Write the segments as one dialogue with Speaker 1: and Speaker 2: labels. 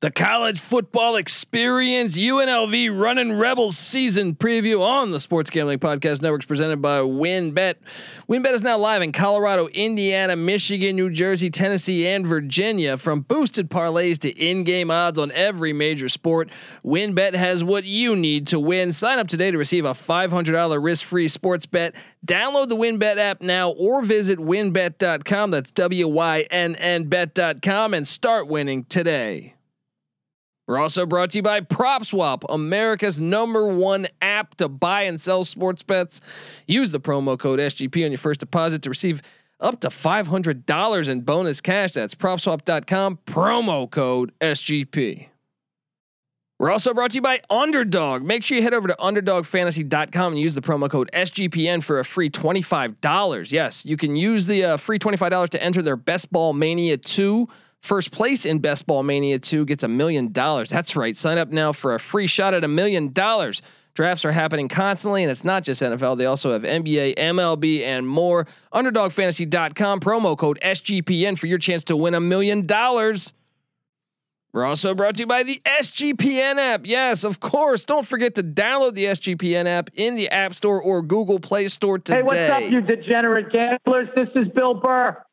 Speaker 1: The college football experience UNLV running rebels season preview on the Sports Gambling Podcast Networks presented by WynnBet. WynnBet is now live in Colorado, Indiana, Michigan, New Jersey, Tennessee, and Virginia. From boosted parlays to in-game odds on every major sport, WynnBet has what you need to win. Sign up today to receive a $500 risk-free sports bet. Download the WynnBet app now or visit wynnbet.com. That's W Y N N bet.com and start winning today. We're also brought to you by PropSwap, America's number one app to buy and sell sports bets. Use the promo code SGP on your first deposit to receive up to $500 in bonus cash. That's propswap.com, promo code SGP. We're also brought to you by Underdog. Make sure you head over to underdogfantasy.com and use the promo code SGPN for a free $25. Yes, you can use the uh, free $25 to enter their Best Ball Mania 2 First place in Best Ball Mania 2 gets a million dollars. That's right. Sign up now for a free shot at a million dollars. Drafts are happening constantly, and it's not just NFL. They also have NBA, MLB, and more. UnderdogFantasy.com, promo code SGPN for your chance to win a million dollars. We're also brought to you by the SGPN app. Yes, of course. Don't forget to download the SGPN app in the App Store or Google Play Store today.
Speaker 2: Hey, what's up, you degenerate gamblers? This is Bill Burr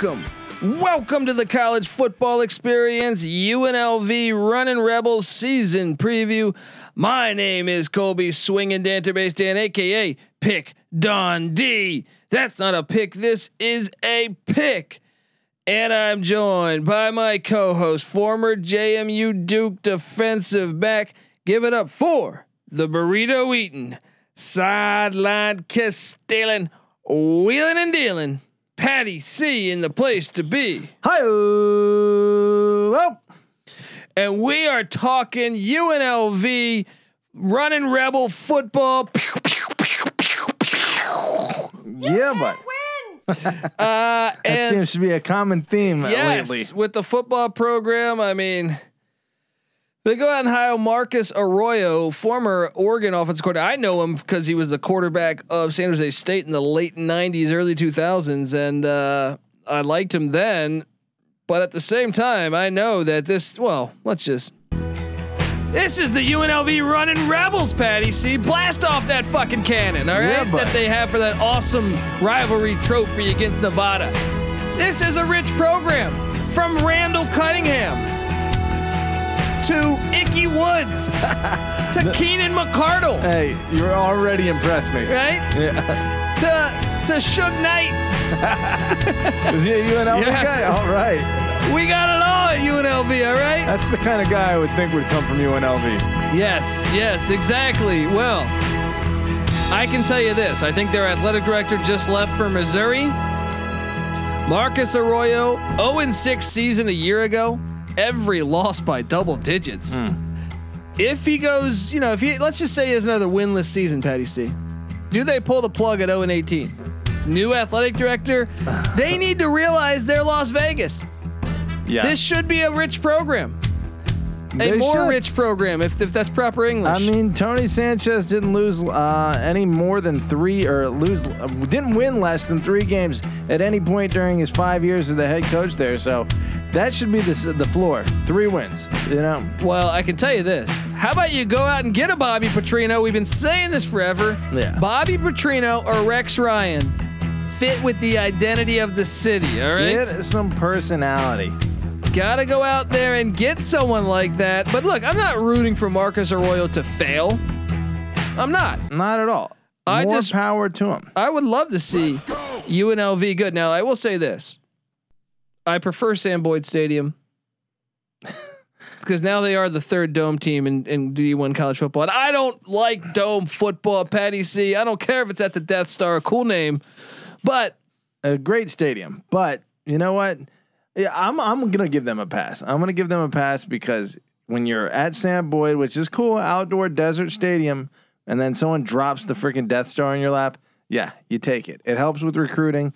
Speaker 1: Welcome. Welcome to the college football experience, UNLV Running Rebels season preview. My name is Colby Swinging Danterbase Dan, aka Pick Dundee. That's not a pick, this is a pick. And I'm joined by my co host, former JMU Duke defensive back. Give it up for the burrito eating, sideline kiss stealing, wheeling and dealing. Patty C in the place to be.
Speaker 3: Hi. Well.
Speaker 1: And we are talking UNLV running rebel football.
Speaker 3: Yeah, but. uh, that seems to be a common theme yes, lately.
Speaker 1: With the football program, I mean, they go out and hire Marcus Arroyo, former Oregon offensive coordinator. I know him because he was the quarterback of San Jose State in the late '90s, early 2000s, and uh, I liked him then. But at the same time, I know that this. Well, let's just. This is the UNLV running Rebels, Patty. See, blast off that fucking cannon, all right? Yeah, that they have for that awesome rivalry trophy against Nevada. This is a rich program from Randall Cunningham to Ickey Woods to Keenan McCardell.
Speaker 3: Hey, you're already impressed me.
Speaker 1: Right?
Speaker 3: Yeah.
Speaker 1: To to Suge Knight.
Speaker 3: Is he a UNLV yes. guy? All right.
Speaker 1: We got it all at UNLV, all right?
Speaker 3: That's the kind of guy I would think would come from UNLV.
Speaker 1: Yes, yes, exactly. Well, I can tell you this. I think their athletic director just left for Missouri. Marcus Arroyo, 0 6 season a year ago every loss by double digits. Mm. If he goes, you know, if he let's just say he has another winless season, Patty C. Do they pull the plug at 0 and 18? New athletic director, they need to realize they're Las Vegas. Yeah. This should be a rich program a they more should. rich program if, if that's proper English.
Speaker 3: I mean, Tony Sanchez didn't lose uh, any more than three or lose uh, didn't win less than three games at any point during his five years as the head coach there. So that should be the the floor. Three wins. You know.
Speaker 1: Well, I can tell you this. How about you go out and get a Bobby Petrino? We've been saying this forever.
Speaker 3: Yeah.
Speaker 1: Bobby Petrino or Rex Ryan fit with the identity of the city. All right.
Speaker 3: Get some personality.
Speaker 1: Gotta go out there and get someone like that. But look, I'm not rooting for Marcus Arroyo to fail. I'm not.
Speaker 3: Not at all. I More just power to him.
Speaker 1: I would love to see UNLV good. Now I will say this. I prefer Sam Boyd Stadium because now they are the third dome team in, in D1 college football. And I don't like dome football, Patty C. I don't care if it's at the Death Star, a cool name, but
Speaker 3: a great stadium. But you know what? Yeah, I'm I'm gonna give them a pass. I'm gonna give them a pass because when you're at Sam Boyd, which is cool, outdoor desert stadium, and then someone drops the freaking Death Star in your lap, yeah, you take it. It helps with recruiting.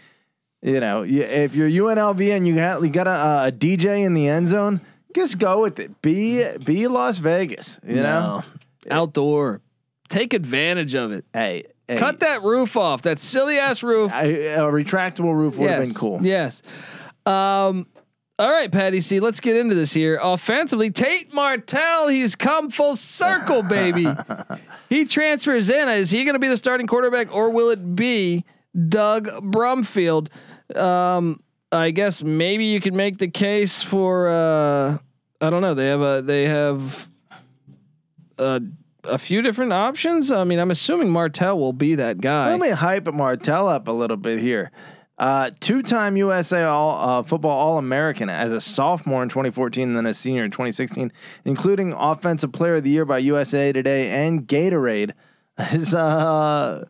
Speaker 3: You know, if you're UNLV and you got you got a, a DJ in the end zone, just go with it. Be be Las Vegas. You know,
Speaker 1: outdoor. Take advantage of it.
Speaker 3: hey, hey,
Speaker 1: Cut that roof off. That silly ass roof.
Speaker 3: I, a retractable roof would have been cool.
Speaker 1: Yes. Um. All right, Patty C. Let's get into this here. Offensively, Tate Martell. He's come full circle, baby. he transfers in. Is he going to be the starting quarterback, or will it be Doug Brumfield? Um. I guess maybe you could make the case for. Uh, I don't know. They have a. They have. A, a few different options. I mean, I'm assuming Martell will be that guy.
Speaker 3: Let me hype Martell up a little bit here. Uh, two-time USA All uh, Football All American as a sophomore in 2014, and then a senior in 2016, including Offensive Player of the Year by USA Today and Gatorade. His uh,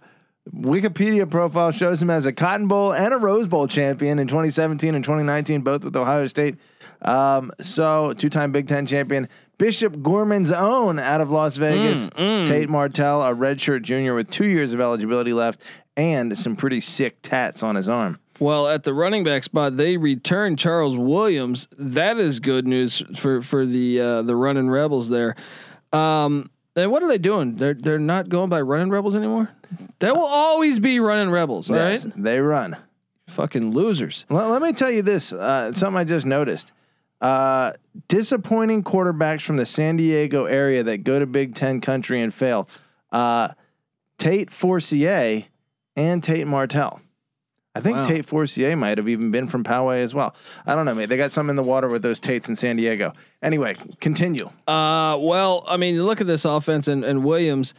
Speaker 3: Wikipedia profile shows him as a Cotton Bowl and a Rose Bowl champion in 2017 and 2019, both with Ohio State. Um, so, two-time Big Ten champion. Bishop Gorman's own out of Las Vegas, Tate Martell, a redshirt junior with two years of eligibility left, and some pretty sick tats on his arm.
Speaker 1: Well, at the running back spot, they return Charles Williams. That is good news for for the uh, the running rebels there. Um, and what are they doing? They're they're not going by running rebels anymore. They will always be running rebels, all right?
Speaker 3: Yes, they run.
Speaker 1: Fucking losers.
Speaker 3: Well, let me tell you this. Uh, something I just noticed. Uh, disappointing quarterbacks from the San Diego area that go to Big Ten country and fail. Uh, Tate Forcier and Tate Martell. I think
Speaker 1: Wow.
Speaker 3: Tate Forcier might have even been from Poway as well. I don't know, mate. They got some in the water with those Tates in San Diego. Anyway, continue.
Speaker 1: Uh, well, I mean, look at this offense, and, and Williams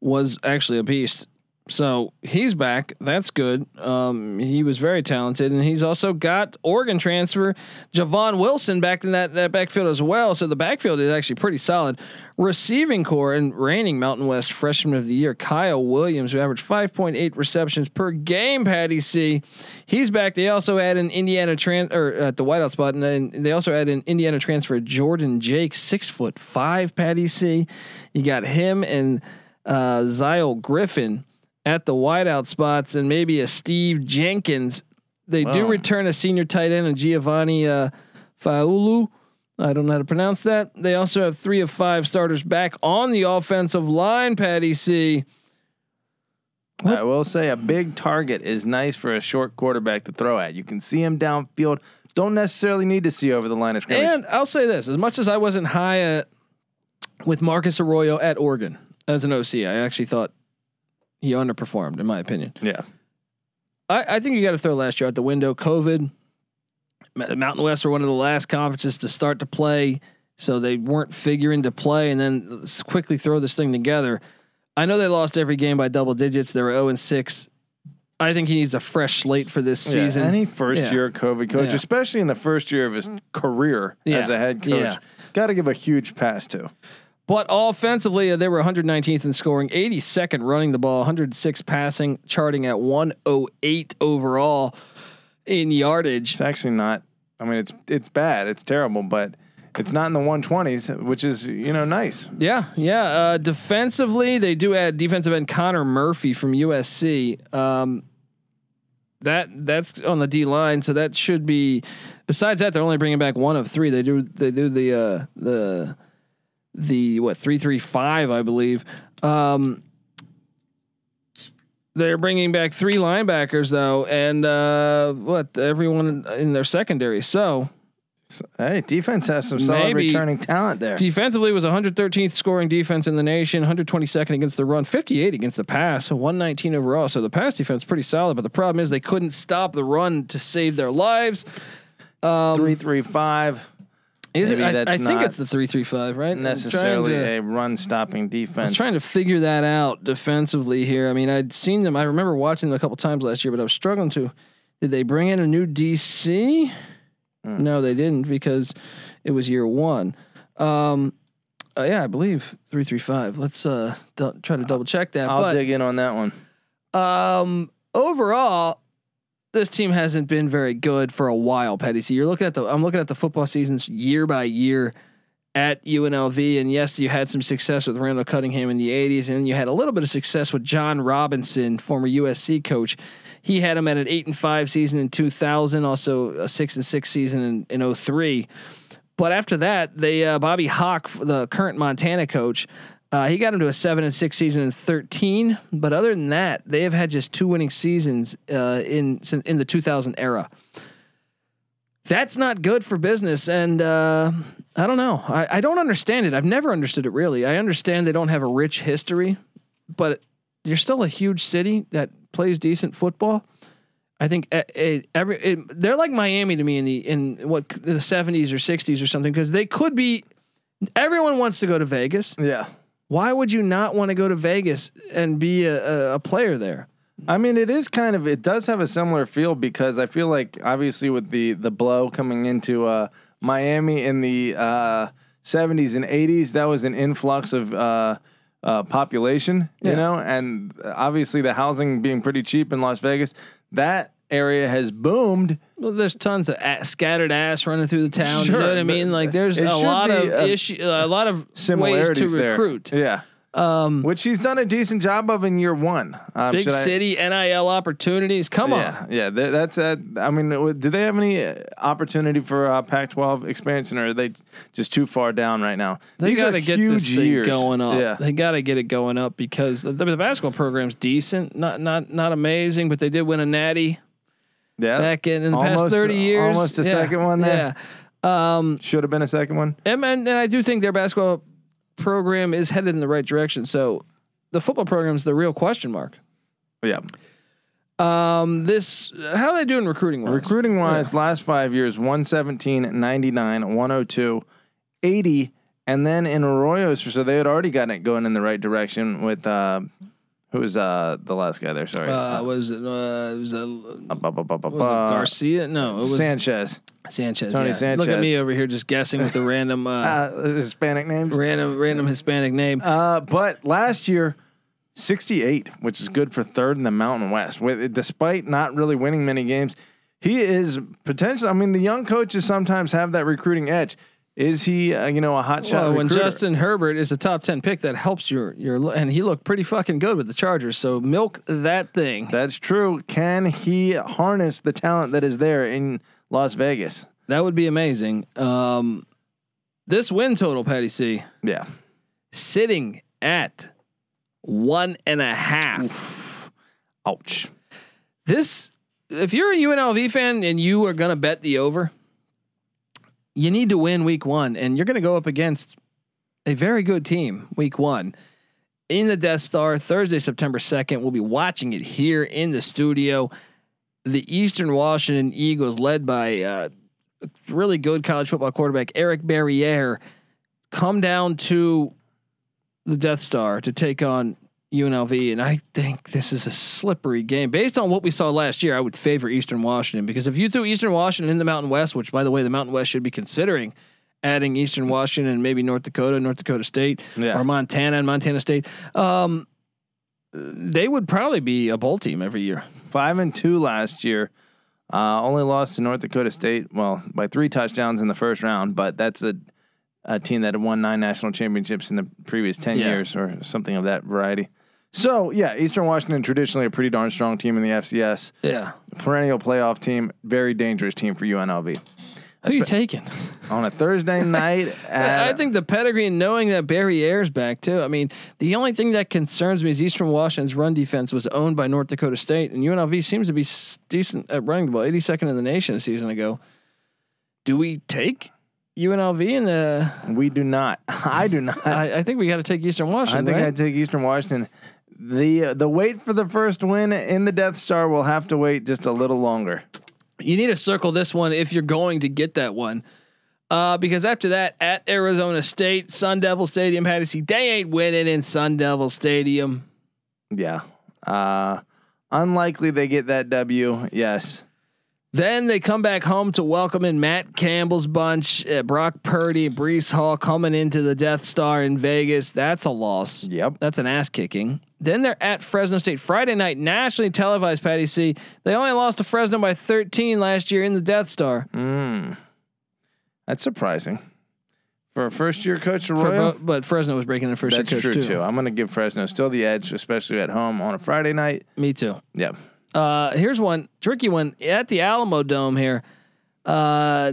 Speaker 1: was actually a beast. So he's back. That's good. Um, he was very talented, and he's also got Oregon transfer Javon Wilson back in that, that backfield as well. So the backfield is actually pretty solid. Receiving core and reigning Mountain West Freshman of the Year Kyle Williams, who averaged 5.8 receptions per game. Patty C, he's back. They also add an Indiana trans or at the wideout spot, and then they also add an Indiana transfer Jordan Jake, six foot five. Patty C, you got him and uh, Zyle Griffin at the wideout spots, and maybe a Steve Jenkins. They do return a senior tight end and Giovanni uh, Faulu. I don't know how to pronounce that. They also have three of five starters back on the offensive line. Patty C. What?
Speaker 3: I will say a big target is nice for a short quarterback to throw at. You can see him downfield. Don't necessarily need to see over the line of scrimmage.
Speaker 1: And I'll say this: as much as I wasn't high at, with Marcus Arroyo at Oregon as an OC, I actually thought he underperformed, in my opinion.
Speaker 3: yeah.
Speaker 1: I, I think you got to throw last year out the window. COVID, Mountain West were one of the last conferences to start to play, so they weren't figuring to play, and then quickly throw this thing together. I know they lost every game by double digits. They were zero oh and six. I think he needs a fresh slate for this
Speaker 3: Yeah,
Speaker 1: season.
Speaker 3: any first
Speaker 1: Yeah.
Speaker 3: year COVID coach,
Speaker 1: Yeah.
Speaker 3: especially in the first year of his career as a head coach, got to give a huge pass to.
Speaker 1: But offensively, uh, they were 119th in scoring, 82nd running the ball, 106 passing, charting at 108 overall in yardage.
Speaker 3: It's actually not. I mean, it's it's bad. It's terrible, but it's not in the 120s, which is you know nice.
Speaker 1: Yeah, yeah. Uh, defensively, they do add defensive end Connor Murphy from USC. Um, that that's on the D line, so that should be. Besides that, they're only bringing back one of three. They do they do the uh, the the what three three five, I believe. Um, they're bringing back three linebackers though, and uh, what everyone in their secondary. So
Speaker 3: So, hey, defense has some solid returning talent there.
Speaker 1: Defensively was 113th scoring defense in the nation, 122nd against the run, 58 against the pass, 119 overall. So the pass defense pretty solid, but the problem is they couldn't stop the run to save their lives.
Speaker 3: Three three five.
Speaker 1: Is
Speaker 3: Maybe
Speaker 1: it? I,
Speaker 3: that's
Speaker 1: I think
Speaker 3: not
Speaker 1: it's the three three five, right?
Speaker 3: Necessarily
Speaker 1: to-
Speaker 3: a run stopping defense.
Speaker 1: I was trying to figure that out defensively here. I mean, I'd seen them. I remember watching them a couple times last year, but I was struggling to. Did they bring in a new DC?
Speaker 3: Hmm.
Speaker 1: No, they didn't because it was year one. Um, uh, yeah, I believe three three five. Let's uh try to double check that.
Speaker 3: I'll
Speaker 1: but
Speaker 3: dig in on that one.
Speaker 1: um, overall, this team hasn't been very good for a while, Petty. So you're looking at the I'm looking at the football seasons year by year at UNLV, and yes, you had some success with Randall Cunningham in the '80s, and you had a little bit of success with John Robinson, former USC coach. He had him at an eight and five season in 2000, also a six and six season in, in 03. But after that, they uh, Bobby Hauck, the current Montana coach, uh, he got him to a seven and six season in 13. But other than that, they have had just two winning seasons uh, in in the 2000 era. That's not good for business, and uh, I don't know. I, I don't understand it. I've never understood it really. I understand they don't have a rich history, but you're still a huge city that plays decent football. I think every it, they're like Miami to me in the in what the 70s or 60s or something because they could be. Everyone wants to go to Vegas.
Speaker 3: Yeah.
Speaker 1: Why would you not want to go to Vegas and be a, a, player there?
Speaker 3: I mean, it is kind of. It does have a similar feel because I feel like obviously with the the blow coming into uh, Miami in the uh, 70s and 80s, that was an influx of. Uh, uh, population, you yeah. know, and obviously the housing being pretty cheap in Las Vegas, that area has boomed.
Speaker 1: Well, there's tons of ass, scattered ass running through the town. Sure, you know what I mean? Like there's a lot of issue, a lot of ways to recruit.
Speaker 3: There. Yeah. Um, which he's done a decent job of in year one.
Speaker 1: Um, big city I, NIL opportunities. Come
Speaker 3: yeah, on, yeah, that's. Uh, I mean, do they have any uh, opportunity for uh, Pac-12 expansion, or are they just too far down right now?
Speaker 1: They got to get this thing going up. Yeah. They got to get it going up because the, the basketball program's decent, not not not amazing, but they did win a natty.
Speaker 3: Yeah,
Speaker 1: back in, in the almost, past thirty years,
Speaker 3: almost a yeah. second one there.
Speaker 1: Yeah. Um,
Speaker 3: Should have been a second one.
Speaker 1: And, and, and I do think their basketball program is headed in the right direction. So the football program is the real question mark.
Speaker 3: Yeah.
Speaker 1: Um, this how are they doing recruiting wise?
Speaker 3: Recruiting wise, yeah. last five years 117, 99, 102, 80, and then in Arroyos, so they had already gotten it going in the right direction with uh, who was uh the last guy there? Sorry,
Speaker 1: uh, was it uh, was a uh, was it Garcia? No, it was
Speaker 3: Sanchez.
Speaker 1: Sanchez.
Speaker 3: Tony
Speaker 1: yeah.
Speaker 3: Sanchez.
Speaker 1: Look at me over here just guessing with the random uh,
Speaker 3: uh, Hispanic names.
Speaker 1: Random random Hispanic name.
Speaker 3: Uh, but last year. 68, which is good for third in the Mountain West. With despite not really winning many games, he is potentially. I mean, the young coaches sometimes have that recruiting edge. Is he, uh, you know, a hot shot?
Speaker 1: Well, when Justin Herbert is a top ten pick, that helps your your and he looked pretty fucking good with the Chargers. So milk that thing.
Speaker 3: That's true. Can he harness the talent that is there in Las Vegas?
Speaker 1: That would be amazing. Um, this win total, Patty C.
Speaker 3: Yeah,
Speaker 1: sitting at one and a half.
Speaker 3: Oof. Ouch.
Speaker 1: This, if you're a UNLV fan and you are gonna bet the over you need to win week one, and you're going to go up against a very good team week one in the Death Star Thursday, September 2nd. We'll be watching it here in the studio. The Eastern Washington Eagles, led by uh, really good college football quarterback Eric Barriere, come down to the Death Star to take on UNLV, and I think this is a slippery game. Based on what we saw last year, I would favor Eastern Washington because if you threw Eastern Washington in the Mountain West, which by the way, the Mountain West should be considering adding Eastern Washington and maybe North Dakota, North Dakota State, yeah. or Montana and Montana State, um, they would probably be a bowl team every year.
Speaker 3: Five and two last year. Uh, only lost to North Dakota State, well, by three touchdowns in the first round, but that's a, a team that had won nine national championships in the previous 10 yeah. years or something of that variety. So yeah, Eastern Washington traditionally a pretty darn strong team in the FCS.
Speaker 1: Yeah,
Speaker 3: perennial playoff team, very dangerous team for UNLV.
Speaker 1: Who are you taking
Speaker 3: on a Thursday night?
Speaker 1: I think the pedigree and knowing that Barriere's back too. I mean, the only thing that concerns me is Eastern Washington's run defense was owned by North Dakota State, and UNLV seems to be decent at running the ball, 82nd in the nation a season ago. Do we take UNLV in the?
Speaker 3: We do not. I do not.
Speaker 1: I, I think we got to take Eastern Washington.
Speaker 3: I think
Speaker 1: right?
Speaker 3: I take Eastern Washington the the wait for the first win in the Death Star will have to wait just a little longer.
Speaker 1: You need to circle this one if you're going to get that one. Uh, because after that, at Arizona State, Sun Devil Stadium, had to see they ain't winning in Sun Devil Stadium.
Speaker 3: Yeah. Uh, unlikely they get that W. Yes.
Speaker 1: Then they come back home to welcome in Matt Campbell's bunch, uh, Brock Purdy, Breece Hall coming into the Death Star in Vegas. That's a loss.
Speaker 3: Yep.
Speaker 1: That's an ass kicking. Then they're at Fresno State Friday night, nationally televised. Patty C. They only lost to Fresno by 13 last year in the Death Star.
Speaker 3: Mm. That's surprising for a first year coach.
Speaker 1: For
Speaker 3: Arroyo.
Speaker 1: but Fresno was breaking the first
Speaker 3: That's
Speaker 1: year
Speaker 3: true
Speaker 1: coach
Speaker 3: too.
Speaker 1: too.
Speaker 3: I'm going to give Fresno still the edge, especially at home on a Friday night.
Speaker 1: Me too.
Speaker 3: Yeah.
Speaker 1: Uh, here's one tricky one at the Alamo Dome here. Uh,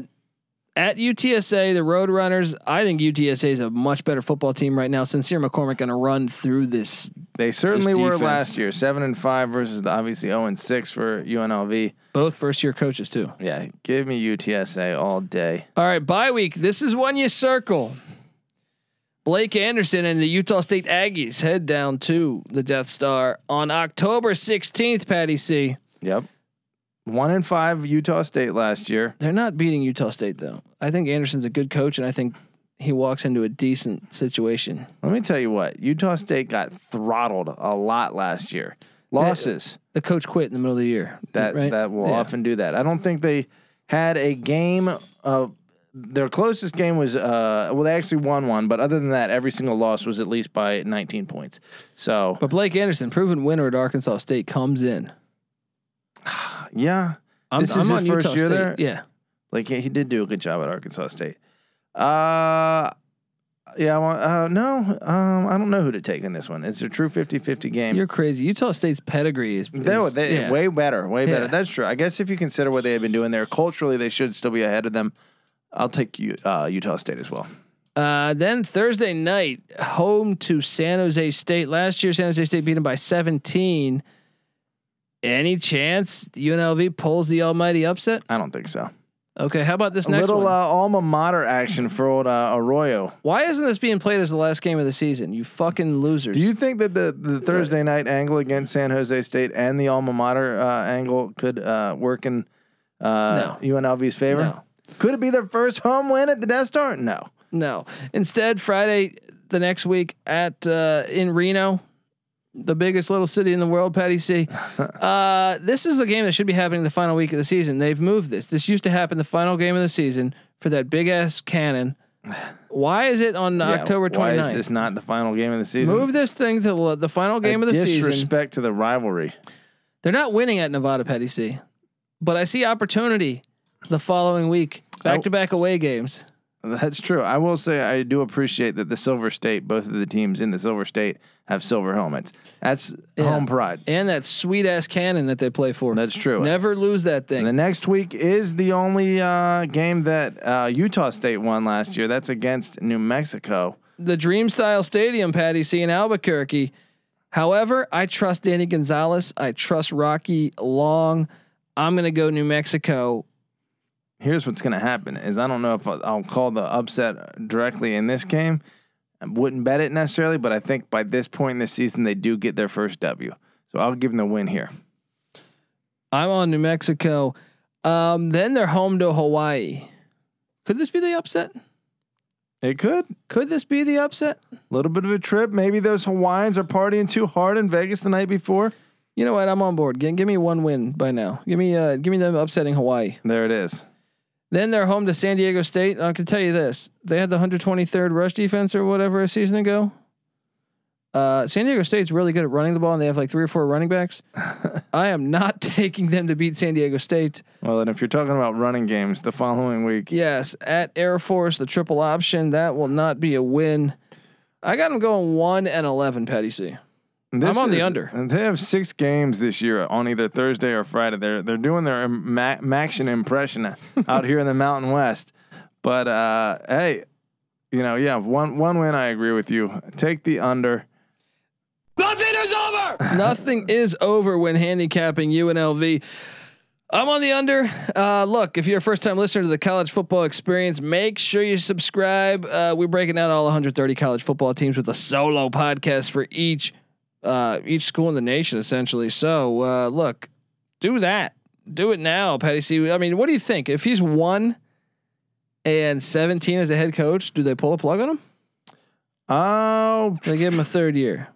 Speaker 1: at UTSA, the Roadrunners. I think UTSA is a much better football team right now. Sincere McCormick going to run through this.
Speaker 3: They certainly
Speaker 1: Just
Speaker 3: were last year, seven and five versus the obviously zero and six for UNLV.
Speaker 1: Both first year coaches too.
Speaker 3: Yeah, give me UTSA all day.
Speaker 1: All right, bye week. This is one you circle. Blake Anderson and the Utah State Aggies head down to the Death Star on October 16th. Patty C.
Speaker 3: Yep, one in five Utah State last year.
Speaker 1: They're not beating Utah State though. I think Anderson's a good coach, and I think he walks into a decent situation.
Speaker 3: Let me tell you what Utah State got throttled a lot last year. Losses
Speaker 1: The coach quit in the middle of the year.
Speaker 3: that
Speaker 1: right?
Speaker 3: that will
Speaker 1: Yeah.
Speaker 3: often do that. I don't think they had a game of their closest game was uh well they actually won one, but other than that, every single loss was at least by 19 points. So
Speaker 1: But Blake Anderson, proven winner at Arkansas State, comes in.
Speaker 3: yeah,
Speaker 1: I'm,
Speaker 3: This is
Speaker 1: I'm
Speaker 3: his
Speaker 1: on
Speaker 3: first
Speaker 1: Utah
Speaker 3: year
Speaker 1: State.
Speaker 3: there?
Speaker 1: Yeah.
Speaker 3: like he did do a good job at Arkansas State. Uh yeah, I want, uh, no, um, I don't know who to take in this one. It's a true 50-50 game.
Speaker 1: You're crazy. Utah State's pedigree is,
Speaker 3: They,
Speaker 1: is-
Speaker 3: they
Speaker 1: yeah.
Speaker 3: way better, way better.
Speaker 1: Yeah.
Speaker 3: That's true. I guess if you consider what they have been doing there culturally, they should still be ahead of them. I'll take you, uh, Utah State as well.
Speaker 1: Uh, then Thursday night, home to San Jose State. Last year, San Jose State beat them by 17. Any chance UNLV pulls the almighty upset?
Speaker 3: I don't think so.
Speaker 1: Okay, how about this
Speaker 3: A
Speaker 1: next
Speaker 3: little
Speaker 1: one?
Speaker 3: uh, alma mater action for old uh, Arroyo.
Speaker 1: Why isn't this being played as the last game of the season? You fucking losers.
Speaker 3: Do you think that the, the Thursday night angle against San Jose State and the alma mater uh, angle could uh, work in uh, UNLV's favor?
Speaker 1: No.
Speaker 3: Could it be their first home win at the Death Star? No.
Speaker 1: No. Instead, Friday the next week at uh, in Reno, the biggest little city in the world, Patty C. Uh, this is a game that should be happening the final week of the season. They've moved this. This used to happen the final game of the season for that big ass cannon. Why is it on
Speaker 3: Yeah,
Speaker 1: October
Speaker 3: Why
Speaker 1: 29th?
Speaker 3: is this not the final game of the season?
Speaker 1: Move this thing to the, the final game
Speaker 3: A
Speaker 1: of the season.
Speaker 3: disrespect to the rivalry.
Speaker 1: They're not winning at Nevada, Petty C. But I see opportunity the following week. Back to back away games.
Speaker 3: That's true. I will say I do appreciate that the Silver State, both of the teams in the Silver State, have silver helmets. That's
Speaker 1: Yeah.
Speaker 3: home pride.
Speaker 1: And that sweet ass cannon that they play for.
Speaker 3: That's true.
Speaker 1: Never lose that
Speaker 3: And the next week is the only uh, game that uh, Utah State won last year. That's against New Mexico.
Speaker 1: The Dreamstyle Stadium, Patty C in Albuquerque. However, I trust Danny Gonzalez. I trust Rocky Long. I'm gonna go New Mexico.
Speaker 3: Here's what's going to happen: is I don't know if I'll, call the upset directly in this game. I wouldn't bet it necessarily, but I think by this point in the season they do get their first W. So I'll give them the win here.
Speaker 1: I'm on New Mexico. Um, then they're home to Hawaii. Could this be the upset?
Speaker 3: It could.
Speaker 1: Could this be the upset?
Speaker 3: A little bit of a trip. Maybe those Hawaiians are partying too hard in Vegas the night before.
Speaker 1: You know what? I'm on board. Give, give me one win by now. Give me uh, give me them upsetting Hawaii.
Speaker 3: There it is.
Speaker 1: Then they're home to San Diego State. I can tell you this: they had the 123rd rush defense or whatever a season ago. Uh, San Diego State's really good at running the ball, and they have like three or four running backs. I am not taking them to beat San Diego State.
Speaker 3: Well, and if you're talking about running games, the following week,
Speaker 1: Yes, at Air Force, the triple option that will not be a win. I got them going one and 11. Petty C.
Speaker 3: this I'm
Speaker 1: on the under.
Speaker 3: They have six games this year on either Thursday or Friday. They're they're doing their ma- MACtion impression out here in the Mountain West. But uh, hey, you know, yeah, one one win. I agree with you. Take the under.
Speaker 1: Nothing is over Nothing is over when handicapping UNLV. I'm on the under. Uh, look, if you're a first time listener to the college football experience, make sure you subscribe. Uh, we're breaking down all 130 college football teams with a solo podcast for each uh, each school in the nation, essentially. So uh, look, do that. Do it now, Patty C. I mean, what do you think? If he's one and 17 as a head coach, do they pull a plug on him?
Speaker 3: Oh,
Speaker 1: they give him a third year?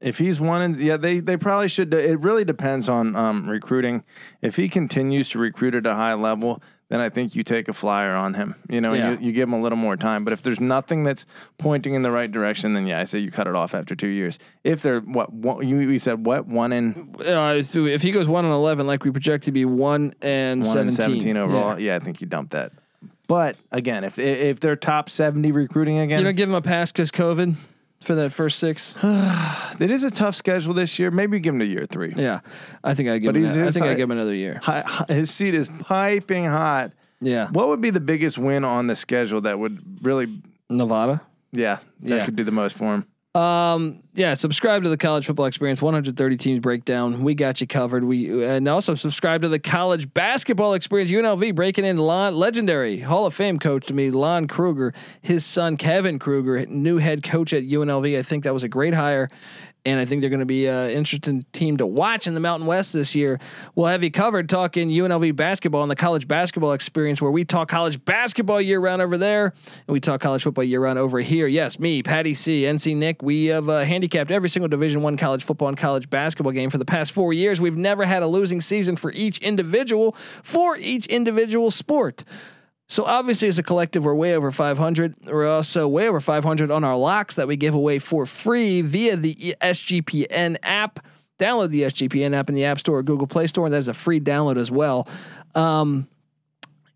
Speaker 3: If he's one, and yeah, they they probably should. It really depends on um, recruiting. If he continues to recruit at a high level, then I think you take a flyer on him. You know,
Speaker 1: Yeah.
Speaker 3: you, you give him a little more time. But if there's nothing that's pointing in the right direction, then yeah, I say you cut it off after two years. If they're what, what you we said what one in
Speaker 1: Uh, so if he goes one and eleven, like we project to be one and
Speaker 3: one
Speaker 1: seventeen,
Speaker 3: and seventeen overall,
Speaker 1: yeah.
Speaker 3: yeah. I think you dump that. But again, if if they're top seventy recruiting again,
Speaker 1: you don't give him a pass because COVID for that first six.
Speaker 3: it is a tough schedule this year. Maybe give him to year three.
Speaker 1: yeah, I think I give
Speaker 3: But
Speaker 1: him.
Speaker 3: he's-
Speaker 1: that. I think I give him another year.
Speaker 3: Hi, hi- his seat is piping hot.
Speaker 1: Yeah,
Speaker 3: What would be the biggest win on the schedule that would really,
Speaker 1: Nevada.
Speaker 3: yeah, that
Speaker 1: Yeah.
Speaker 3: could do the most for him?
Speaker 1: Um, yeah, subscribe to the college football experience 130 teams breakdown. We got you covered. We and also subscribe to the college basketball experience UNLV breaking in Lon legendary Hall of Fame coach to me Lon Kruger, his son Kevin Kruger, new head coach at UNLV. I think that was a great hire. And I think they're going to be an interesting team to watch in the Mountain West this year. We'll have you covered talking UNLV basketball and the college basketball experience, where we talk college basketball year round over there, and we talk college football year round over here. Yes, me, Patty C, NC Nick, we have uh, handicapped every single Division One college football and college basketball game for the past four years. We've never had a losing season for each individual for each individual sport. So obviously, as a collective, we're way over 500. We're also way over 500 on our locks that we give away for free via the SGPN app. Download the SGPN app in the App Store or Google Play Store, and that is a free download as well. Um,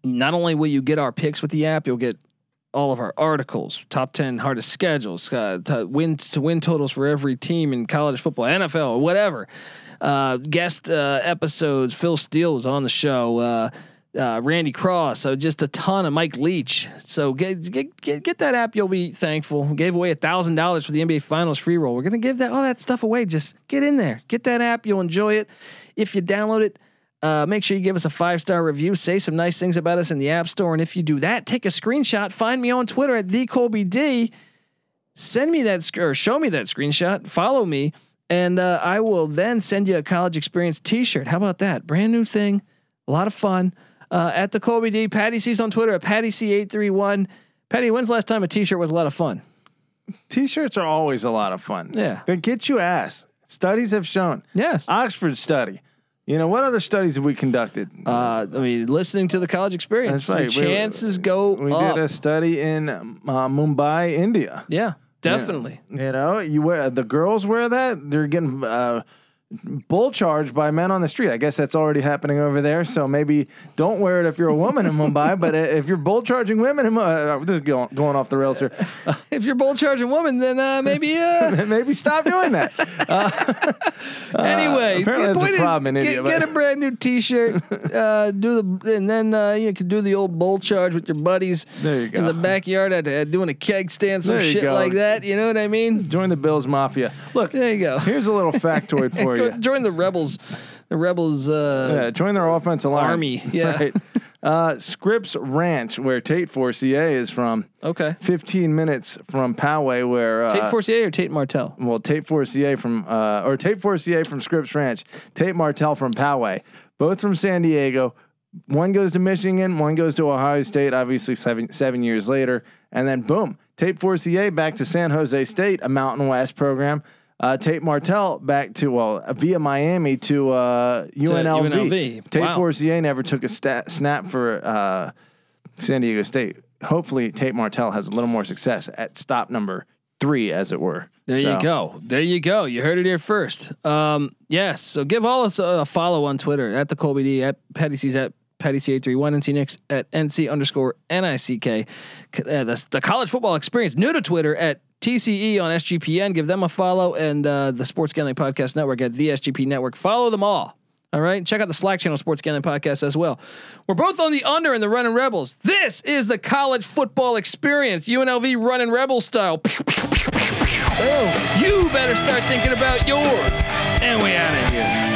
Speaker 1: not only will you get our picks with the app, you'll get all of our articles, top 10 hardest schedules, uh, to win to win totals for every team in college football, NFL, whatever. Uh, guest uh, episodes. Phil Steele was on the show. Uh, Randy Cross. So just a ton of Mike Leach. So get get get, get that app. You'll be thankful. We gave away a thousand dollars for the NBA Finals free roll. We're gonna give that all that stuff away. Just get in there. Get that app. You'll enjoy it. If you download it. Uh, make sure you give us a five star review. Say some nice things about us in the App Store, and if you do that, take a screenshot. Find me on Twitter at the Colby D. Send me that sc- or show me that screenshot. Follow me, and uh, I will then send you a college experience T-shirt. How about that? Brand new thing, a lot of fun. Uh, at the Colby D. Patty C's on Twitter at Patty C eight three one. Patty, when's the last time a T-shirt was a lot of fun?
Speaker 3: T-shirts are always a lot of fun.
Speaker 1: Yeah.
Speaker 3: they get you ass. Studies have shown.
Speaker 1: Yes.
Speaker 3: Oxford study. You know what other studies have we conducted?
Speaker 1: Uh, I mean, listening to the college experience,
Speaker 3: That's right.
Speaker 1: your
Speaker 3: We-
Speaker 1: chances go
Speaker 3: we
Speaker 1: up.
Speaker 3: did a study in uh, Mumbai, India.
Speaker 1: yeah, definitely.
Speaker 3: You know, you wear the girls wear that. They're getting uh, bull charged by men on the street. I guess that's already happening over there. So maybe don't wear it if you're a woman in Mumbai. But if you're bull charging women, in, uh, this is going, going off the rails here.
Speaker 1: If you're bull charging women, then uh, maybe. Uh,
Speaker 3: maybe stop doing that.
Speaker 1: anyway, the point is,
Speaker 3: India,
Speaker 1: get, get a brand new T-shirt. uh, do the and then uh, you can do the old bull charge with your buddies
Speaker 3: There you
Speaker 1: in the backyard at, doing a keg stand, some shit
Speaker 3: go.
Speaker 1: like that. You know what I mean?
Speaker 3: Join the Bills Mafia. Look,
Speaker 1: There you go.
Speaker 3: here's a little factoid for
Speaker 1: Go join the rebels. The rebels. Uh,
Speaker 3: Yeah, join their offensive line.
Speaker 1: Army, yeah.
Speaker 3: Right. Uh, Scripps Ranch, where Tate Forcier is from,
Speaker 1: Okay.
Speaker 3: 15 minutes from Poway, where uh,
Speaker 1: Tate Forcier or Tate Martell?
Speaker 3: well, Tate Forcier from uh, or Tate Forcier from Scripps Ranch, Tate Martell from Poway, both from San Diego. One goes to Michigan, one goes to Ohio State. Obviously, seven seven years later, and then boom, Tate Forcier back to San Jose State, a Mountain West program. Uh, Tate Martell back to well via Miami to uh, UNLV.
Speaker 1: UNLV.
Speaker 3: Tate
Speaker 1: Wow.
Speaker 3: Forcier never took a stat, snap for uh, San Diego State. Hopefully, Tate Martell has a little more success at stop number three, as it were.
Speaker 1: There
Speaker 3: So-
Speaker 1: you go. There you go. You heard it here first. Um, yes. So give all us a, a follow on Twitter at the Colby D at Patty C's at Patty C eight three one NC Nix at NC underscore N I C K. Uh, the, the college football experience new to Twitter at TCE on SGPN. Give them a follow and uh, the Sports Gambling Podcast Network at the SGP Network. Follow them all. All right. Check out the Slack channel, Sports Gambling Podcast, as well. We're both on the under in the running Rebels. This is the college football experience, UNLV running Rebel style. Pew, pew, pew, pew. You better start thinking about yours. And we